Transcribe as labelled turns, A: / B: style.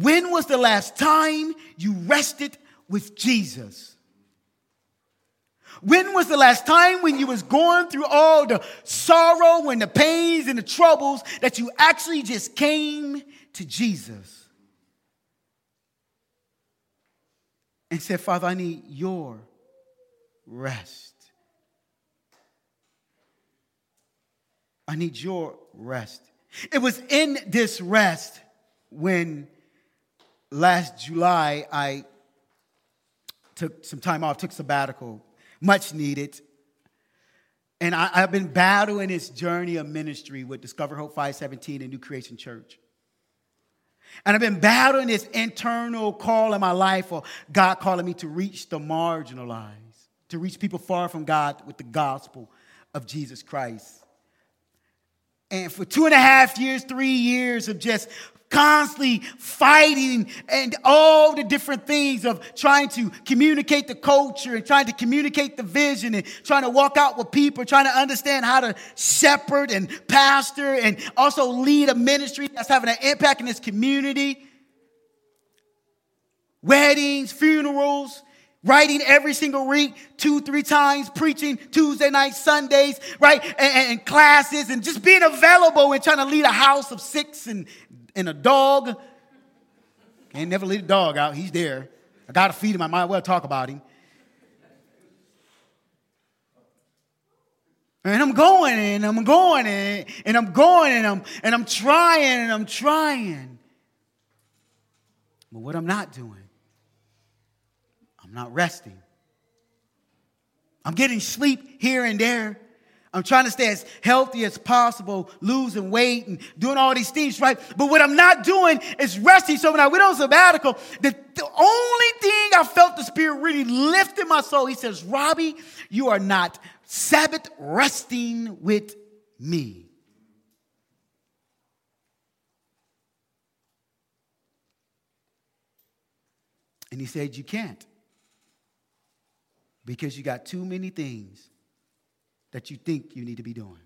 A: When was the last time you rested with Jesus? When was the last time when you was going through all the sorrow and the pains and the troubles that you actually just came to Jesus and said, Father, I need your rest. I need your rest. It was in this rest when last July I took some time off, took sabbatical, much needed. And I, have been battling this journey of ministry with Discover Hope 517 and New Creation Church. And I've been battling this internal call in my life for God calling me to reach the marginalized, to reach people far from God with the gospel of Jesus Christ. And for two and a half years, three years of just constantly fighting and all the different things of trying to communicate the culture and trying to communicate the vision and trying to walk out with people, trying to understand how to shepherd and pastor and also lead a ministry that's having an impact in this community. Weddings, funerals, writing every single week, two, three times, preaching Tuesday nights, Sundays, right? And, and, classes and just being available and trying to lead a house of six and, and a dog. Can't never leave a dog out. He's there. I got to feed him. I might as well talk about him. And I'm going and I'm going and, and I'm going and I'm and I'm trying and I'm trying. But what I'm not doing, I'm not resting. I'm getting sleep here and there. I'm trying to stay as healthy as possible, losing weight and doing all these things, right? But what I'm not doing is resting. So when I went on sabbatical, the, the only thing I felt the Spirit really lift in my soul, He says, Robbie, you are not Sabbath resting with me. And He said, You can't because you got too many things that you think you need to be doing.